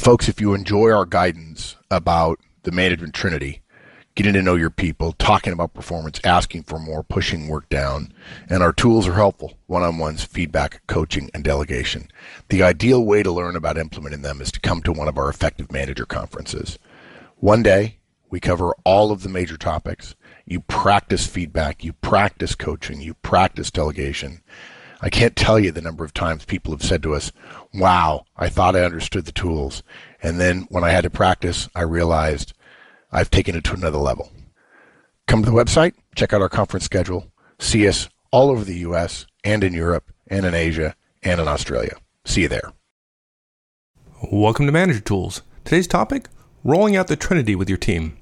Folks, if you enjoy our guidance about the management trinity, getting to know your people, talking about performance, asking for more, pushing work down, and our tools are helpful one on ones, feedback, coaching, and delegation. The ideal way to learn about implementing them is to come to one of our effective manager conferences. One day, we cover all of the major topics. You practice feedback, you practice coaching, you practice delegation. I can't tell you the number of times people have said to us, Wow, I thought I understood the tools. And then when I had to practice, I realized I've taken it to another level. Come to the website, check out our conference schedule, see us all over the US and in Europe and in Asia and in Australia. See you there. Welcome to Manager Tools. Today's topic rolling out the Trinity with your team.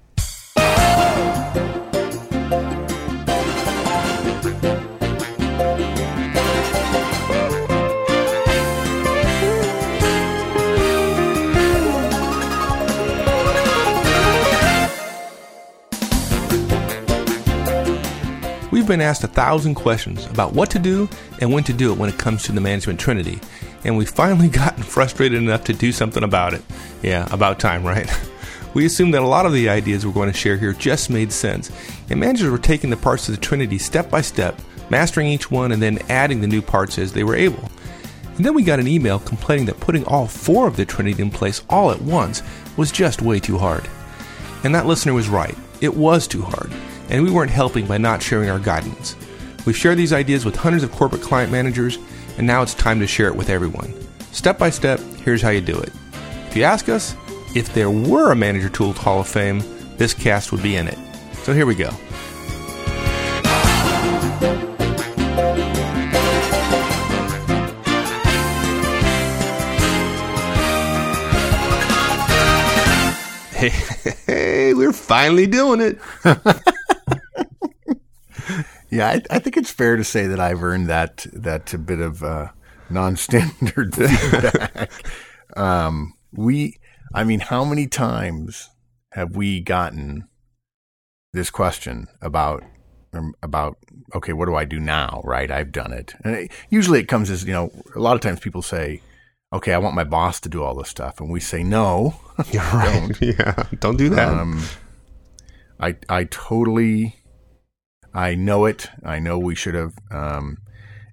Been asked a thousand questions about what to do and when to do it when it comes to the management trinity, and we've finally gotten frustrated enough to do something about it. Yeah, about time, right? We assumed that a lot of the ideas we're going to share here just made sense, and managers were taking the parts of the trinity step by step, mastering each one, and then adding the new parts as they were able. And then we got an email complaining that putting all four of the trinity in place all at once was just way too hard. And that listener was right. It was too hard and we weren't helping by not sharing our guidance. We've shared these ideas with hundreds of corporate client managers, and now it's time to share it with everyone. Step by step, here's how you do it. If you ask us, if there were a Manager Tools Hall of Fame, this cast would be in it. So here we go. Hey, hey, we're finally doing it. Yeah, I, I, think it's fair to say that I've earned that that a bit of uh, non-standard feedback. um, we, I mean, how many times have we gotten this question about um, about okay, what do I do now? Right, I've done it, and it, usually it comes as you know. A lot of times people say, "Okay, I want my boss to do all this stuff," and we say, "No, You're right. don't. yeah, don't do that." Um, I I totally I know it. I know we should have. Um,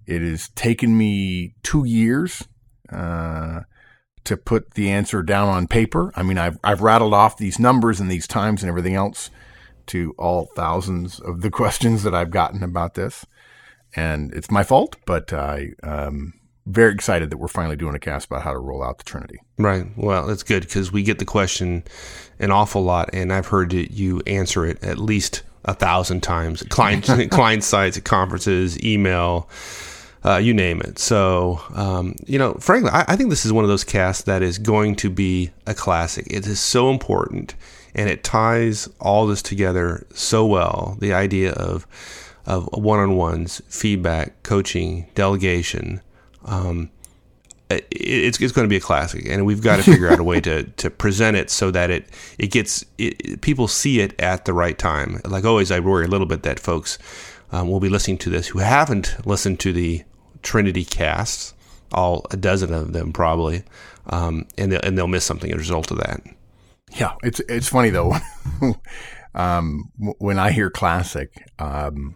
it has taken me two years uh, to put the answer down on paper. I mean, I've I've rattled off these numbers and these times and everything else to all thousands of the questions that I've gotten about this, and it's my fault. But I um, very excited that we're finally doing a cast about how to roll out the Trinity. Right. Well, that's good because we get the question an awful lot, and I've heard you answer it at least a thousand times. Client client sites, conferences, email, uh, you name it. So, um, you know, frankly, I, I, think this is one of those casts that is going to be a classic. It is so important, and it ties all this together so well. The idea of of one on ones, feedback, coaching, delegation. Um, it's, it's going to be a classic, and we've got to figure out a way to, to present it so that it it gets it, people see it at the right time. Like always, I worry a little bit that folks um, will be listening to this who haven't listened to the Trinity casts, all a dozen of them probably, um, and they'll, and they'll miss something as a result of that. Yeah, it's it's funny though. um, when I hear classic, um,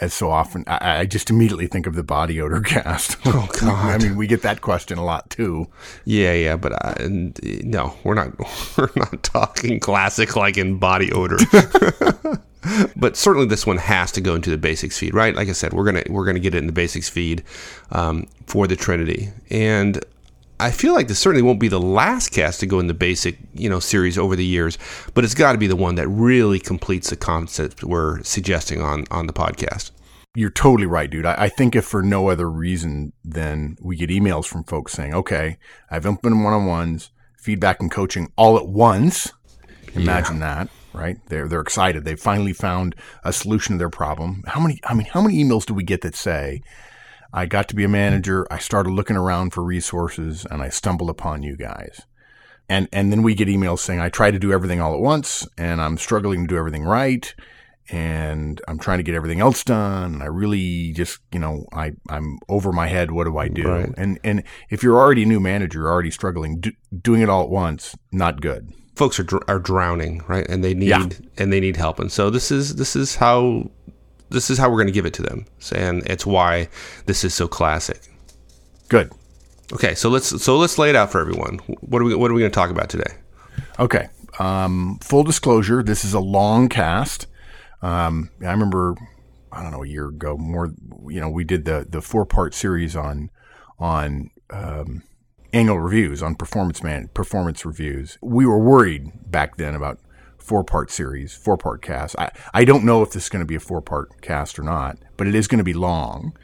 as so often, I, I, just immediately think of the body odor cast. Oh God! I mean, we get that question a lot too. Yeah, yeah, but I, uh, no, we're not. We're not talking classic like in body odor. but certainly, this one has to go into the basics feed, right? Like I said, we're gonna we're gonna get it in the basics feed um, for the Trinity, and I feel like this certainly won't be the last cast to go in the basic, you know, series over the years, but it's got to be the one that really completes the concept we're suggesting on on the podcast you're totally right, dude. I, I, think if for no other reason than we get emails from folks saying, okay, I've implemented one on ones, feedback and coaching all at once. Imagine yeah. that, right? They're, they're excited. They finally found a solution to their problem. How many, I mean, how many emails do we get that say, I got to be a manager. I started looking around for resources and I stumbled upon you guys. And, and then we get emails saying, I try to do everything all at once and I'm struggling to do everything right and I'm trying to get everything else done. And I really just, you know, I, I'm over my head. What do I do? Right. And, and if you're already a new manager, you're already struggling, do, doing it all at once, not good. Folks are dr- are drowning, right? And they need Yeah. and they need help. And so this is this is how this is how we're going to give it to them. And it's why this is so classic. Good. Okay, so let's so let's lay it out for everyone. What are we what are we going to talk about today? Okay. Um, full disclosure, this is a long cast. Um, I remember, I don't know, a year ago, more, you know, we did the, the four part series on, on, um, annual reviews on performance man, performance reviews. We were worried back then about four part series, four part cast. I, I don't know if this is going to be a four part cast or not, but it is going to be long.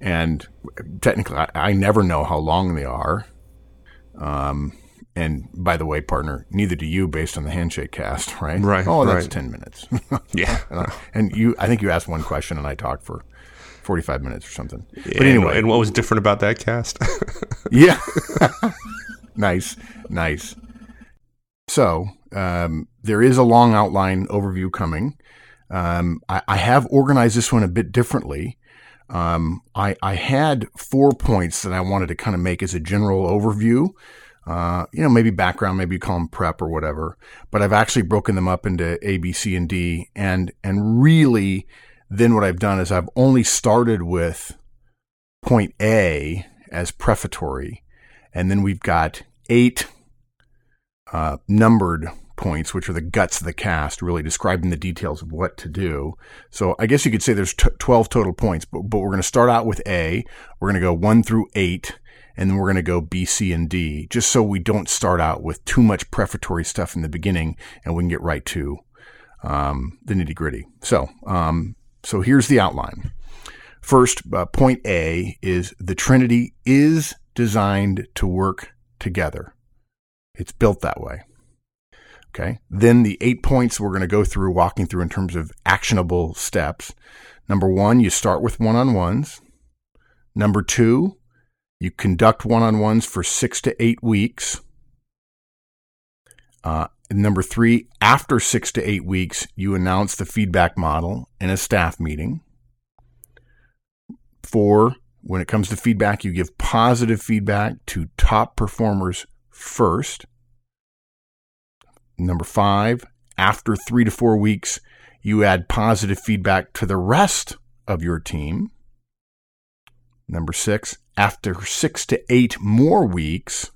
And technically, I, I never know how long they are. Um, and by the way, partner, neither do you based on the handshake cast, right? Right, Oh, that's right. 10 minutes. Yeah. and you, I think you asked one question and I talked for 45 minutes or something. But anyway, and what was different about that cast? yeah. nice, nice. So, um, there is a long outline overview coming. Um, I, I have organized this one a bit differently. Um, I, I had four points that I wanted to kind of make as a general overview. Uh, you know, maybe background, maybe you call them prep or whatever. But I've actually broken them up into A, B, C, and D. And, and really, then what I've done is I've only started with point A as prefatory. And then we've got eight uh, numbered points, which are the guts of the cast, really describing the details of what to do. So I guess you could say there's t- 12 total points, but, but we're going to start out with A. We're going to go one through eight, and then we're going to go B, C, and D, just so we don't start out with too much prefatory stuff in the beginning and we can get right to um, the nitty gritty. So, um, so here's the outline. First, uh, point A is the Trinity is designed to work together. It's built that way. Okay. Then the eight points we're going to go through, walking through in terms of actionable steps. Number one, you start with one on ones. Number two, you conduct one on ones for six to eight weeks. Uh, number three, after six to eight weeks, you announce the feedback model in a staff meeting. Four, when it comes to feedback, you give positive feedback to top performers first. Number five, after three to four weeks, you add positive feedback to the rest of your team. Number six, after six to eight more weeks,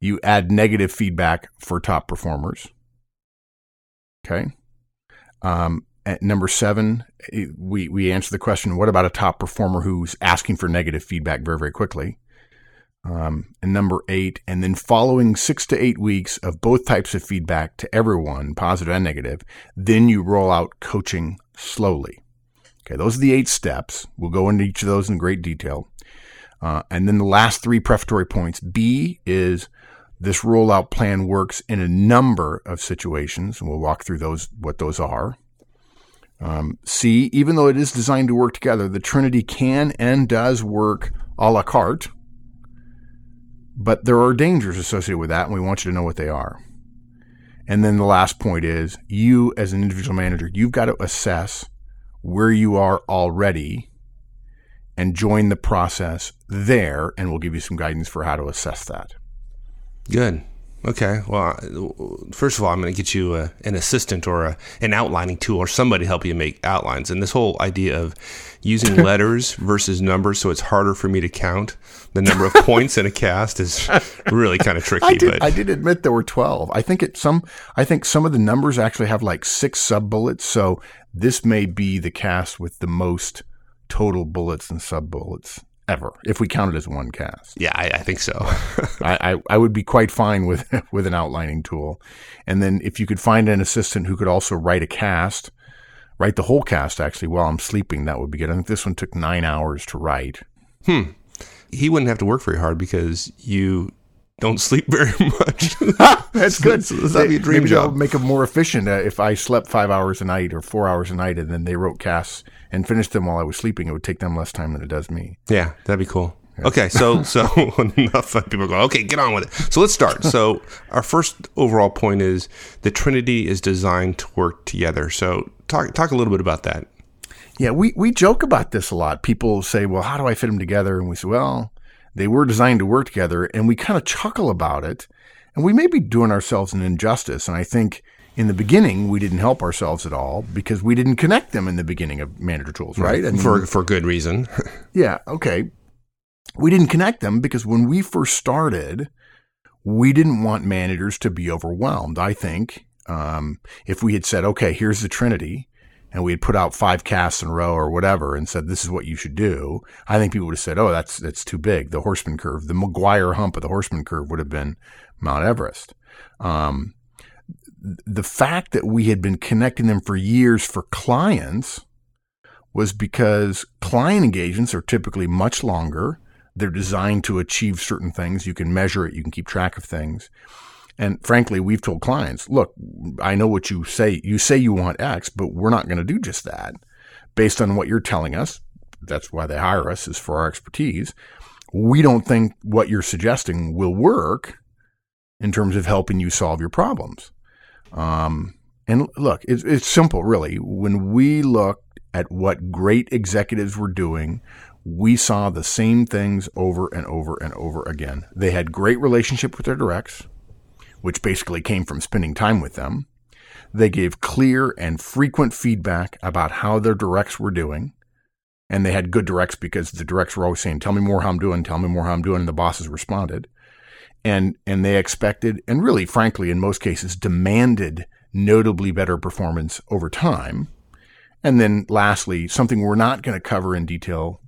you add negative feedback for top performers. Okay. Um, at number seven, eh, we, we answer the question what about a top performer who's asking for negative feedback very, very quickly? Um, and number eight, and then following six to eight weeks of both types of feedback to everyone, positive and negative, then you roll out coaching slowly. Okay, those are the eight steps. We'll go into each of those in great detail. Uh, and then the last three prefatory points. B is this rollout plan works in a number of situations, and we'll walk through those, what those are. Um, C, even though it is designed to work together, the Trinity can and does work a la carte, but there are dangers associated with that, and we want you to know what they are. And then the last point is you, as an individual manager, you've got to assess where you are already and join the process there, and we'll give you some guidance for how to assess that. Good. Okay. Well, first of all, I'm going to get you a, an assistant or a, an outlining tool or somebody to help you make outlines. And this whole idea of using letters versus numbers, so it's harder for me to count the number of points in a cast, is really kind of tricky. I did, but I did admit there were 12. I think it some I think some of the numbers actually have like six sub bullets, so this may be the cast with the most total bullets and sub bullets ever, if we count it as one cast. yeah, I, I think so. I, I, I would be quite fine with with an outlining tool. And then if you could find an assistant who could also write a cast, write the whole cast actually while I'm sleeping, that would be good. I think this one took nine hours to write. Hmm. He wouldn't have to work very hard because you don't sleep very much. That's good. So that'd be a dream Maybe job. make them more efficient. Uh, if I slept five hours a night or four hours a night, and then they wrote casts and finished them while I was sleeping, it would take them less time than it does me. yeah, that'd be cool. Okay, so so enough people go. Okay, get on with it. So let's start. So our first overall point is the Trinity is designed to work together. So talk talk a little bit about that. Yeah, we we joke about this a lot. People say, "Well, how do I fit them together?" And we say, "Well, they were designed to work together," and we kind of chuckle about it. And we may be doing ourselves an injustice. And I think in the beginning we didn't help ourselves at all because we didn't connect them in the beginning of manager tools, right? I mean, for for good reason. yeah, okay we didn't connect them because when we first started, we didn't want managers to be overwhelmed. I think um, if we had said, okay, here's the Trinity, and we had put out five casts in a row or whatever and said, this is what you should do, I think people would have said, oh, that's, that's too big. The Horstman curve, the McGuire hump of the Horstman curve would have been Mount Everest. Um, the fact that we had been connecting them for years for clients was because client engagements are typically much longer they're designed to achieve certain things. You can measure it. You can keep track of things. And frankly, we've told clients, look, I know what you say. You say you want X, but we're not going to do just that based on what you're telling us. That's why they hire us is for our expertise. We don't think what you're suggesting will work in terms of helping you solve your problems. Um, and look, it's, it's simple, really. When we looked at what great executives were doing we saw the same things over and over and over again. They had great relationship with their directs, which basically came from spending time with them. They gave clear and frequent feedback about how their directs were doing. And they had good directs because the directs were always saying, Tell me more how I'm doing, tell me more how I'm doing, and the bosses responded. And and they expected, and really, frankly, in most cases, demanded notably better performance over time. And then lastly, something we're not going to cover in detail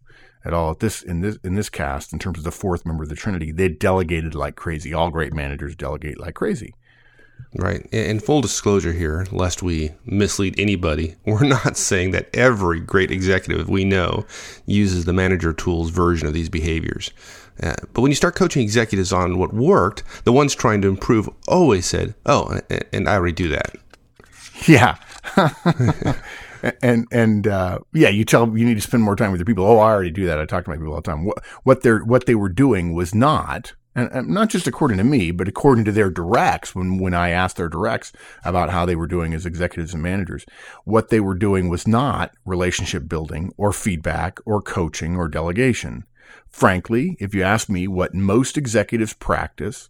at all at this in this in this cast in terms of the fourth member of the Trinity. They delegated like crazy. All great managers delegate like crazy. Right. In full disclosure here, lest we mislead anybody, we're not saying that every great executive we know uses the manager tools version of these behaviors. Uh, but when you start coaching executives on what worked, the ones trying to improve always said, "Oh, and I already do that." Yeah. and and uh, yeah, you tell you need to spend more time with your people. Oh, I already do that. I talk to my people all the time. What what they what they were doing was not, and, not just according to me, but according to their directs. When when I asked their directs about how they were doing as executives and managers, what they were doing was not relationship building or feedback or coaching or delegation. Frankly, if you ask me what most executives practice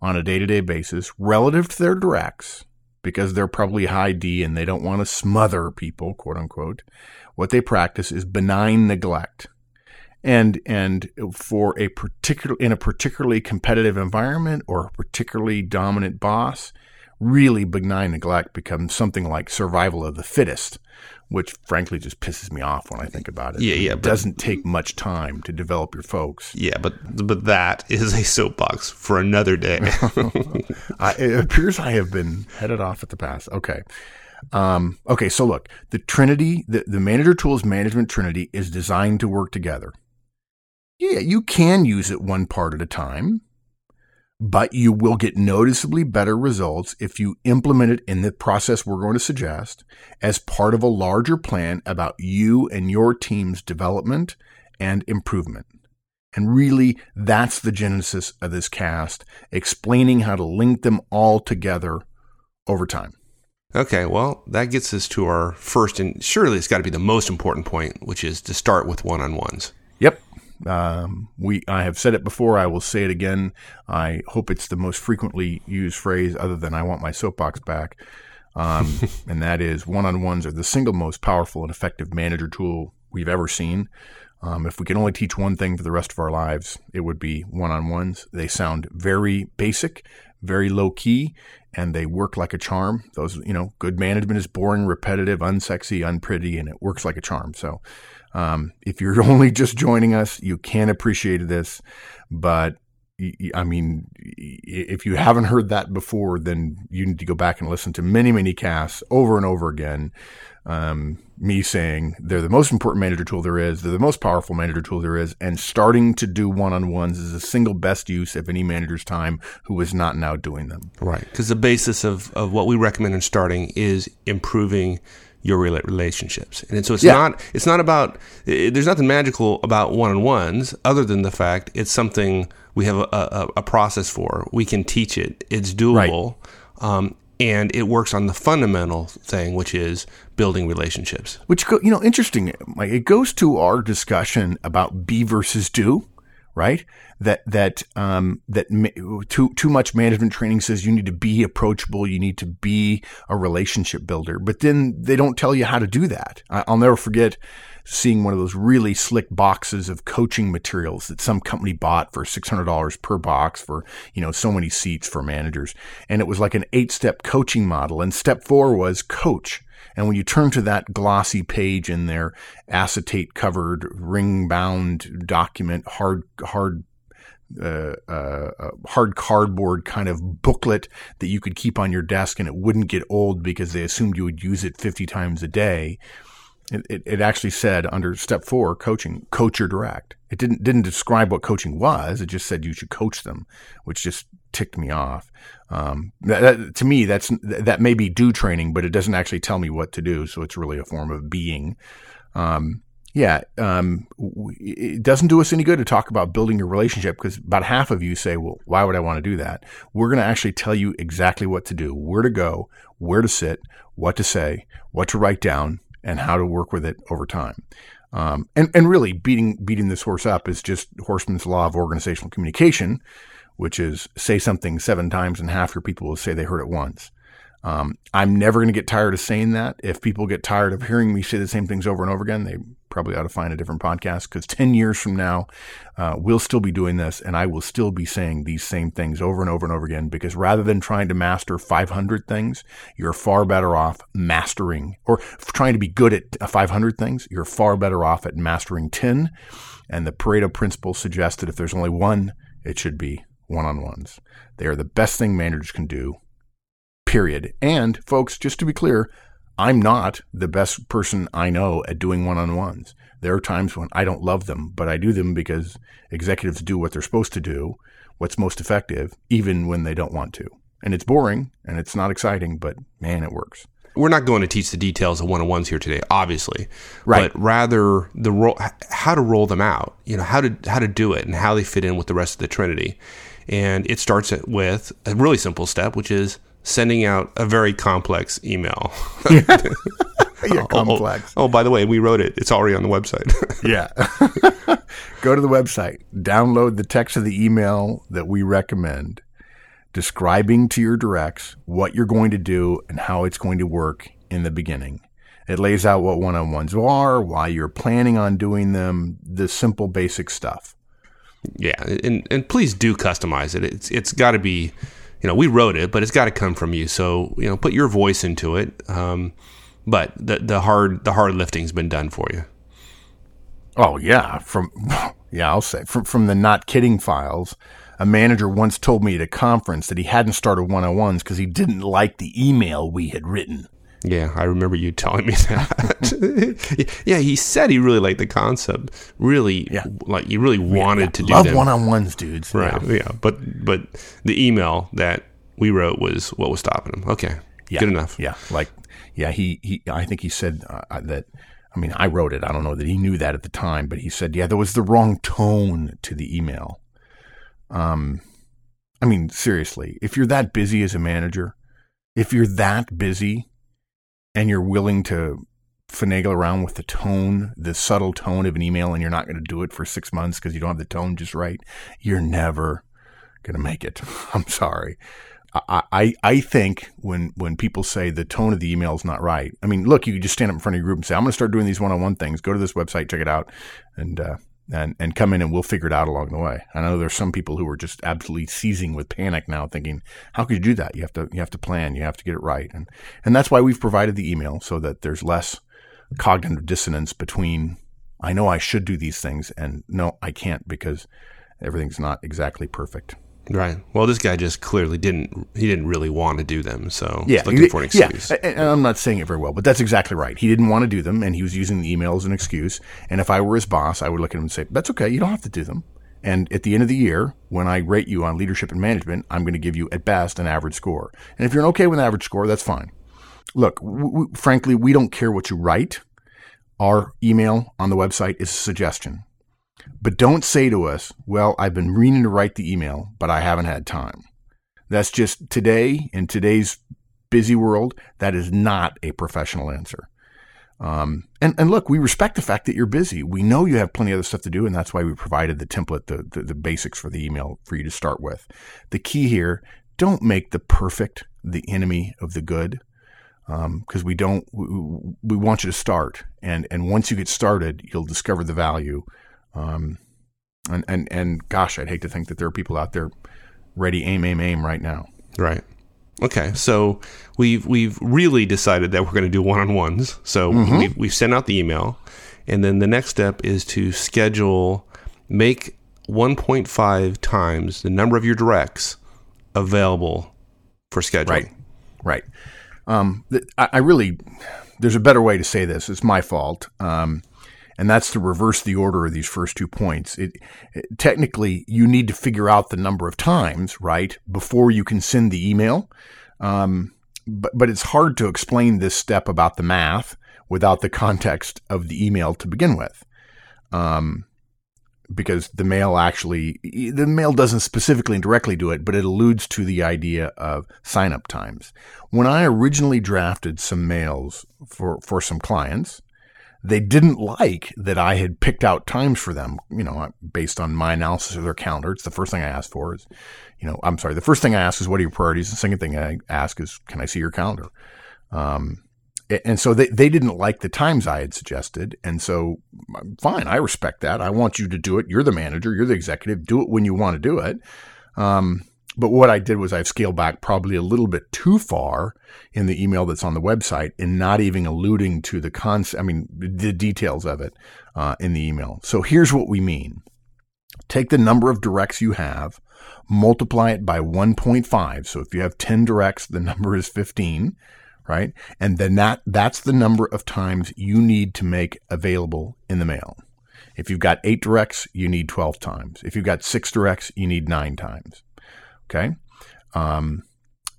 on a day to day basis relative to their directs because they're probably high D and they don't want to smother people, quote unquote. What they practice is benign neglect. And and for a particular in a particularly competitive environment or a particularly dominant boss, really benign neglect becomes something like survival of the fittest, which frankly just pisses me off when I think about it. Yeah, yeah. It doesn't take much time to develop your folks. Yeah, but but that is a soapbox for another day. I, it appears I have been headed off at the pass. Okay. Um, okay, so look, the Trinity, the, the manager tools management Trinity is designed to work together. Yeah, you can use it one part at a time but you will get noticeably better results if you implement it in the process we're going to suggest as part of a larger plan about you and your team's development and improvement. And really, that's the genesis of this cast, explaining how to link them all together over time. Okay, well, that gets us to our first, and surely it's got to be the most important point, which is to start with one on ones. Yep. Um, we I have said it before. I will say it again. I hope it's the most frequently used phrase, other than "I want my soapbox back," um, and that is one-on-ones are the single most powerful and effective manager tool we've ever seen. Um, if we can only teach one thing for the rest of our lives, it would be one-on-ones. They sound very basic, very low key, and they work like a charm. Those, you know, good management is boring, repetitive, unsexy, unpretty, and it works like a charm. So um, if you're only just joining us, you can appreciate this, but I mean, if you haven't heard that before, then you need to go back and listen to many, many casts over and over again. Um, me saying they're the most important manager tool there is, they're the most powerful manager tool there is, and starting to do one on ones is the single best use of any manager's time who is not now doing them. Right. Because the basis of, of what we recommend in starting is improving your rela- relationships. And so it's Yeah. not it's not about eh, there's nothing magical about one-on-ones other than the fact it's something we have a, a, a process for. We can teach it. It's doable. Um, and it works on the fundamental thing, which is building relationships. Which you know, interesting. Like it goes to our discussion about be versus do, right? That that um, that ma- too too much management training says you need to be approachable, you need to be a relationship builder, but then they don't tell you how to do that. I, I'll never forget seeing one of those really slick boxes of coaching materials that some company bought for $600 per box for, you know, so many seats for managers. And it was like an eight step coaching model. And step four was coach. And when you turn to that glossy page in their acetate covered, ring bound document, hard, hard uh, uh, uh, hard cardboard kind of booklet that you could keep on your desk and it wouldn't get old because they assumed you would use it 50 times a day. It, it, it actually said under step four, coaching, coach or direct. It didn't, didn't describe what coaching was. It just said you should coach them, which just ticked me off. Um, that, that- to me, that's, that may be do training, but it doesn't actually tell me what to do. So it's really a form of being. Um, yeah, um, it doesn't do us any good to talk about building your relationship because about half of you say, well, why would I want to do that? We're going to actually tell you exactly what to do, where to go, where to sit, what to say, what to write down, and how to work with it over time. Um, and, and really beating, beating this horse up is just Horstman's law of organizational communication, which is say something seven times and half your people will say they heard it once. Um, I'm never going to get tired of saying that. If people get tired of hearing me say the same things over and over again, they probably ought to find a different podcast because 10 years from now, uh, we'll still be doing this and I will still be saying these same things over and over and over again because rather than trying to master 500 things, you're far better off mastering or trying to be good at uh, 500 things. You're far better off at mastering 10. And the Pareto principle suggests that if there's only one, it should be one on ones. They are the best thing managers can do period. And folks, just to be clear, I'm not the best person I know at doing one on ones. There are times when I don't love them, but I do them because executives do what they're supposed to do, what's most effective, even when they don't want to. And it's boring and it's not exciting, but man, it works. We're not going to teach the details of one-on-ones here today, obviously, Right. But rather the ro- how to roll them out. You know how to how to do it and how they fit in with the rest of the Trinity. And it starts with a really simple step, which is sending out a very complex email. Yeah, oh, oh, complex. Oh, oh, by the way, we wrote it. It's already on the website. Yeah. Go to the website, download the text of the email that we recommend, describing to your directs what you're going to do and how it's going to work in the beginning. It lays out what one on ones are, why you're planning on doing them, the simple basic stuff. Yeah, and and please do customize it. It's it's got to be, you know, we wrote it, but it's got to come from you. So you know, put your voice into it. Um, but the the hard the hard lifting's been done for you. Oh yeah, from yeah, I'll say from from the not kidding files. A manager once told me at a conference that he hadn't started one-on-ones because he didn't like the email we had written. Yeah, I remember you telling me that. yeah, he said he really liked the concept. Really, Yeah. like he really wanted to do Love them. one-on-ones, dudes. right? Yeah. Yeah. but but the email that we wrote was what was stopping him. Okay, Yeah. good enough. Yeah, like yeah, he he. I think he said uh, that. I mean, I wrote it. I don't know that he knew that at the time, but he said, yeah, there was the wrong tone to the email. Um, I mean, seriously, if you're that busy as a manager, if you're that busy, and you're willing to finagle around with the tone, the subtle tone of an email, and you're not going to do it for six months because you don't have the tone just right, you're never going to make it. I'm sorry. I, I, I think when, when people say the tone of the email is not right, I mean, look, you could just stand up in front of your group and say, I'm going to start doing these one-on-one things. Go to this website, check it out, and, uh, and, and come in and we'll figure it out along the way. I know there's some people who are just absolutely seizing with panic now thinking, how could you do that? You have to, you have to plan, you have to get it right. And, and that's why we've provided the email so that there's less cognitive dissonance between, I know I should do these things and no, I can't because everything's not exactly perfect. Right. Well, this guy just clearly didn't. He didn't really want to do them. So Yeah, he's looking he- for an yeah, excuse. and and I'm not saying it very well, but that's exactly right. He didn't want to do them, and he was using the email as an excuse. And if I were his boss, I would look at him and say, "That's okay. You don't have to do them." And at the end of the year, when I rate you on leadership and management, I'm going to give you at best an average score. And if you're okay with an average score, that's fine. look, w- w- frankly, we don't care what you write. Our email on the website is a suggestion. But don't say to us, well, I've been meaning to write the email, but I haven't had time. That's just today, in today's busy world, that is not a professional answer. Um, and, and look, we respect the fact that you're busy. We know you have plenty of other stuff to do, and that's why we provided the template, the, the, the basics for the email for you to start with. The key here, don't make the perfect the enemy of the good because um, we don't we, we, want you to start and and once you get started you'll discover the value um, and and and gosh i'd hate to think that there are people out there ready aim aim aim right now right okay so we've we've really decided that we're going to do one-on-ones so mm-hmm. we've, we've sent out the email and then the next step is to schedule make 1.5 times the number of your directs available for scheduling right right um, I, I, really, there's a better way to say this. It's my fault. Um, and that's to reverse the order of these first two points. It, it, technically, you need to figure out the number of times, right, before you can send the email. Um, but, but it's hard to explain this step about the math without the context of the email to begin with. Um, because the mail actually the mail doesn't specifically and directly do it, but it alludes to the idea of sign up times. When I originally drafted some mails for for some clients, they didn't like that I had picked out times for them, you know, based on my analysis of their calendar. It's the first thing I asked for is, you know, I'm sorry, the first thing I ask is what are your priorities? The second thing I ask is, can I see your calendar? Um, and so they, they didn't like the times I had suggested. And so, fine, I respect that. I want you to do it. You're the manager, you're the executive. Do it when you want to do it. Um, but what I did was I've scaled back probably a little bit too far in the email that's on the website and not even alluding to the concept, I mean, the details of it uh, in the email. So here's what we mean take the number of directs you have, multiply it by 1.5. So if you have 10 directs, the number is 15 right? And then that that's the number of times you need to make available in the mail. If you've got eight directs, you need 12 times. If you've got six directs, you need nine times. Okay. Um,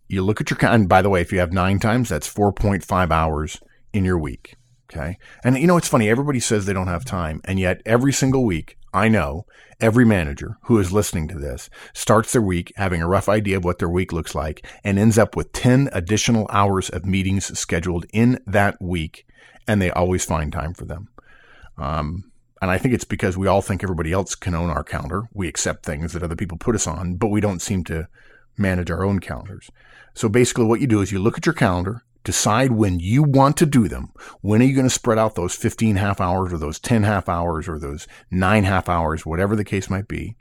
you look at your, and by the way, if you have nine times, that's 4.5 hours in your week. Okay. And you know, it's funny. Everybody says they don't have time. And yet every single week I know every manager who is listening to this starts their week having a rough idea of what their week looks like and ends up with 10 additional hours of meetings scheduled in that week. And they always find time for them. Um, and I think it's because we all think everybody else can own our calendar. We accept things that other people put us on, but we don't seem to manage our own calendars. So basically what you do is you look at your calendar Decide when you want to do them. When are you going to spread out those 15 half hours or those 10 half hours or those nine half hours, whatever the case might be.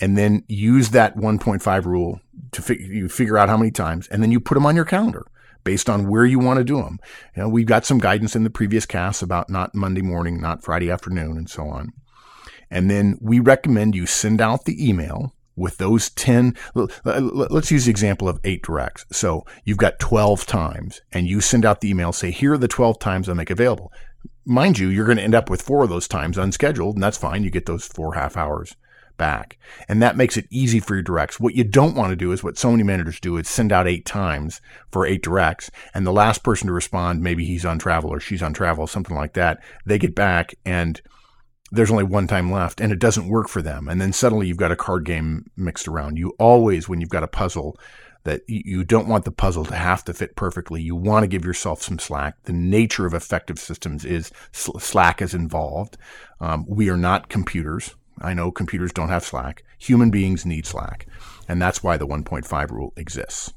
And then use that 1.5 rule to fig- you figure out how many times and then you put them on your calendar based on where you want to do them. You know, we've got some guidance in the previous cast about not Monday morning, not Friday afternoon and so on. And then we recommend you send out the email with those 10, let's use the example of eight directs. So you've got 12 times and you send out the email, say, here are the 12 times I make available. Mind you, you're going to end up with four of those times unscheduled and that's fine. You get those four half hours back. And that makes it easy for your directs. What you don't want to do is what so many managers do is send out eight times for eight directs. And the last person to respond, maybe he's on travel or she's on travel, something like that. They get back and there's only one time left and it doesn't work for them. And then suddenly you've got a card game mixed around. You always, when you've got a puzzle, that you don't want the puzzle to have to fit perfectly. You want to give yourself some slack. The nature of effective systems is slack is involved. Um, we are not computers. I know computers don't have slack. Human beings need slack. And that's why the 1.5 rule exists.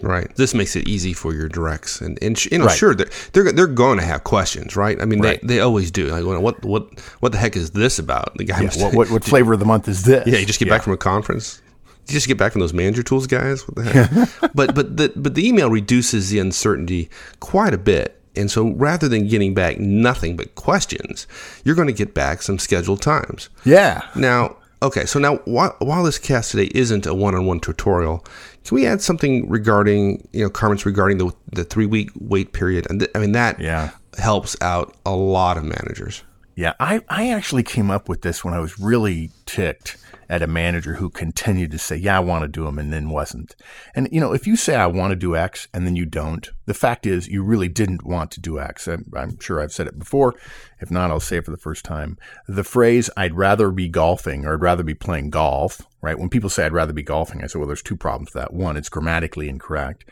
Right. This makes it easy for your directs, and and you know, right. sure, they're, they're they're going to have questions, right? I mean, right. they, they always do. Like, what what what the heck is this about? The guy, what, what, what flavor of the month is this? Yeah, you just get yeah. back from a conference. You just get back from those manager tools guys. What the heck? but but the but the email reduces the uncertainty quite a bit, and so rather than getting back nothing but questions, you're going to get back some scheduled times. Yeah. Now, okay, so now while, while this cast today isn't a one-on-one tutorial, can we add something regarding, you know, comments regarding the the three week wait period? And th- I mean that yeah. helps out a lot of managers. Yeah, I I actually came up with this when I was really ticked at a manager who continued to say, "Yeah, I want to do them," and then wasn't. And you know, if you say I want to do X and then you don't, the fact is you really didn't want to do X. I'm, I'm sure I've said it before. If not, I'll say it for the first time. The phrase "I'd rather be golfing" or "I'd rather be playing golf," right? When people say "I'd rather be golfing," I say, "Well, there's two problems with that. One, it's grammatically incorrect."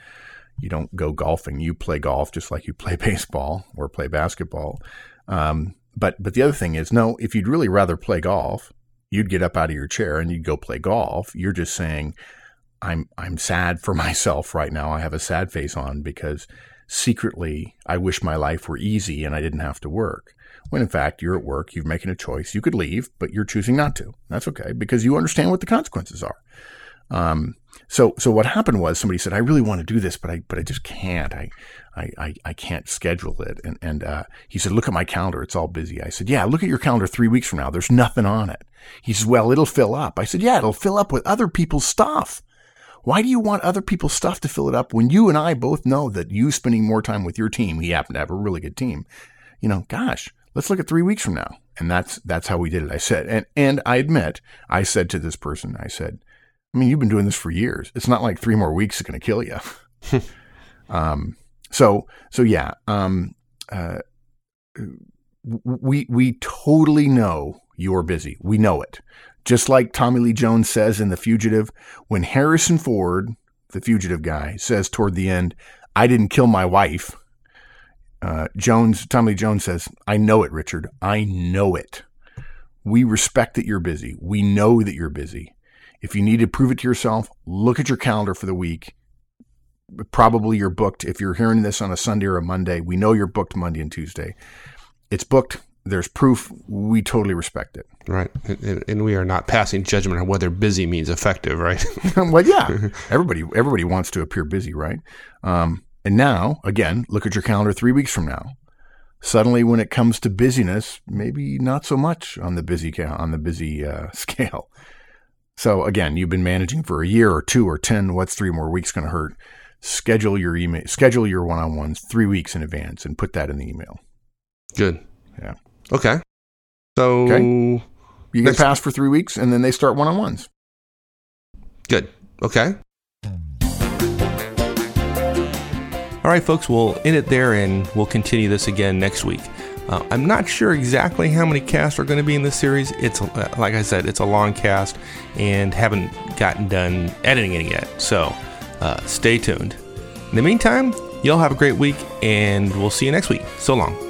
You don't go golfing. You play golf just like you play baseball or play basketball. Um, but but the other thing is, no, if you'd really rather play golf, you'd get up out of your chair and you'd go play golf. You're just saying, I'm I'm sad for myself right now. I have a sad face on because secretly I wish my life were easy and I didn't have to work. When in fact you're at work, you're making a choice. You could leave, but you're choosing not to. That's okay because you understand what the consequences are. Um, so, so what happened was somebody said, I really want to do this, but I, but I just can't. I, I, I, can't schedule it. And, and, uh, he said, look at my calendar. It's all busy. I said, yeah, look at your calendar three weeks from now. There's nothing on it. He says, well, it'll fill up. I said, yeah, it'll fill up with other people's stuff. Why do you want other people's stuff to fill it up when you and I both know that you spending more time with your team, he happened to have a really good team. You know, gosh, let's look at three weeks from now. And that's, that's how we did it. I said, and, and I admit, I said to this person, I said, I mean, you've been doing this for years. It's not like three more weeks is going to kill you. um, so, so yeah, um, uh, we, we totally know you're busy. We know it. Just like Tommy Lee Jones says in The Fugitive, when Harrison Ford, the fugitive guy, says toward the end, I didn't kill my wife. Uh, Jones, Tommy Lee Jones says, I know it, Richard. I know it. We respect that you're busy. We know that you're busy. If you need to prove it to yourself, look at your calendar for the week. Probably you're booked. If you're hearing this on a Sunday or a Monday, we know you're booked Monday and Tuesday. It's booked. There's proof. We totally respect it. Right. And, and we are not passing judgment on whether busy means effective, right? well, yeah. Everybody, everybody wants to appear busy, right? Um, and now, again, look at your calendar three weeks from now. Suddenly, when it comes to busyness, maybe not so much on the busy on the busy uh, scale. So again, you've been managing for a year or two or 10. What's three more weeks going to hurt? Schedule your email, schedule your one on ones three weeks in advance and put that in the email. Good. Yeah. Okay. So okay. you get passed for three weeks and then they start one on ones. Good. Okay. All right, folks, we'll end it there and we'll continue this again next week. Uh, I'm not sure exactly how many casts are going to be in this series. It's uh, like I said, it's a long cast, and haven't gotten done editing it yet. So uh, stay tuned. In the meantime, y'all have a great week, and we'll see you next week. So long.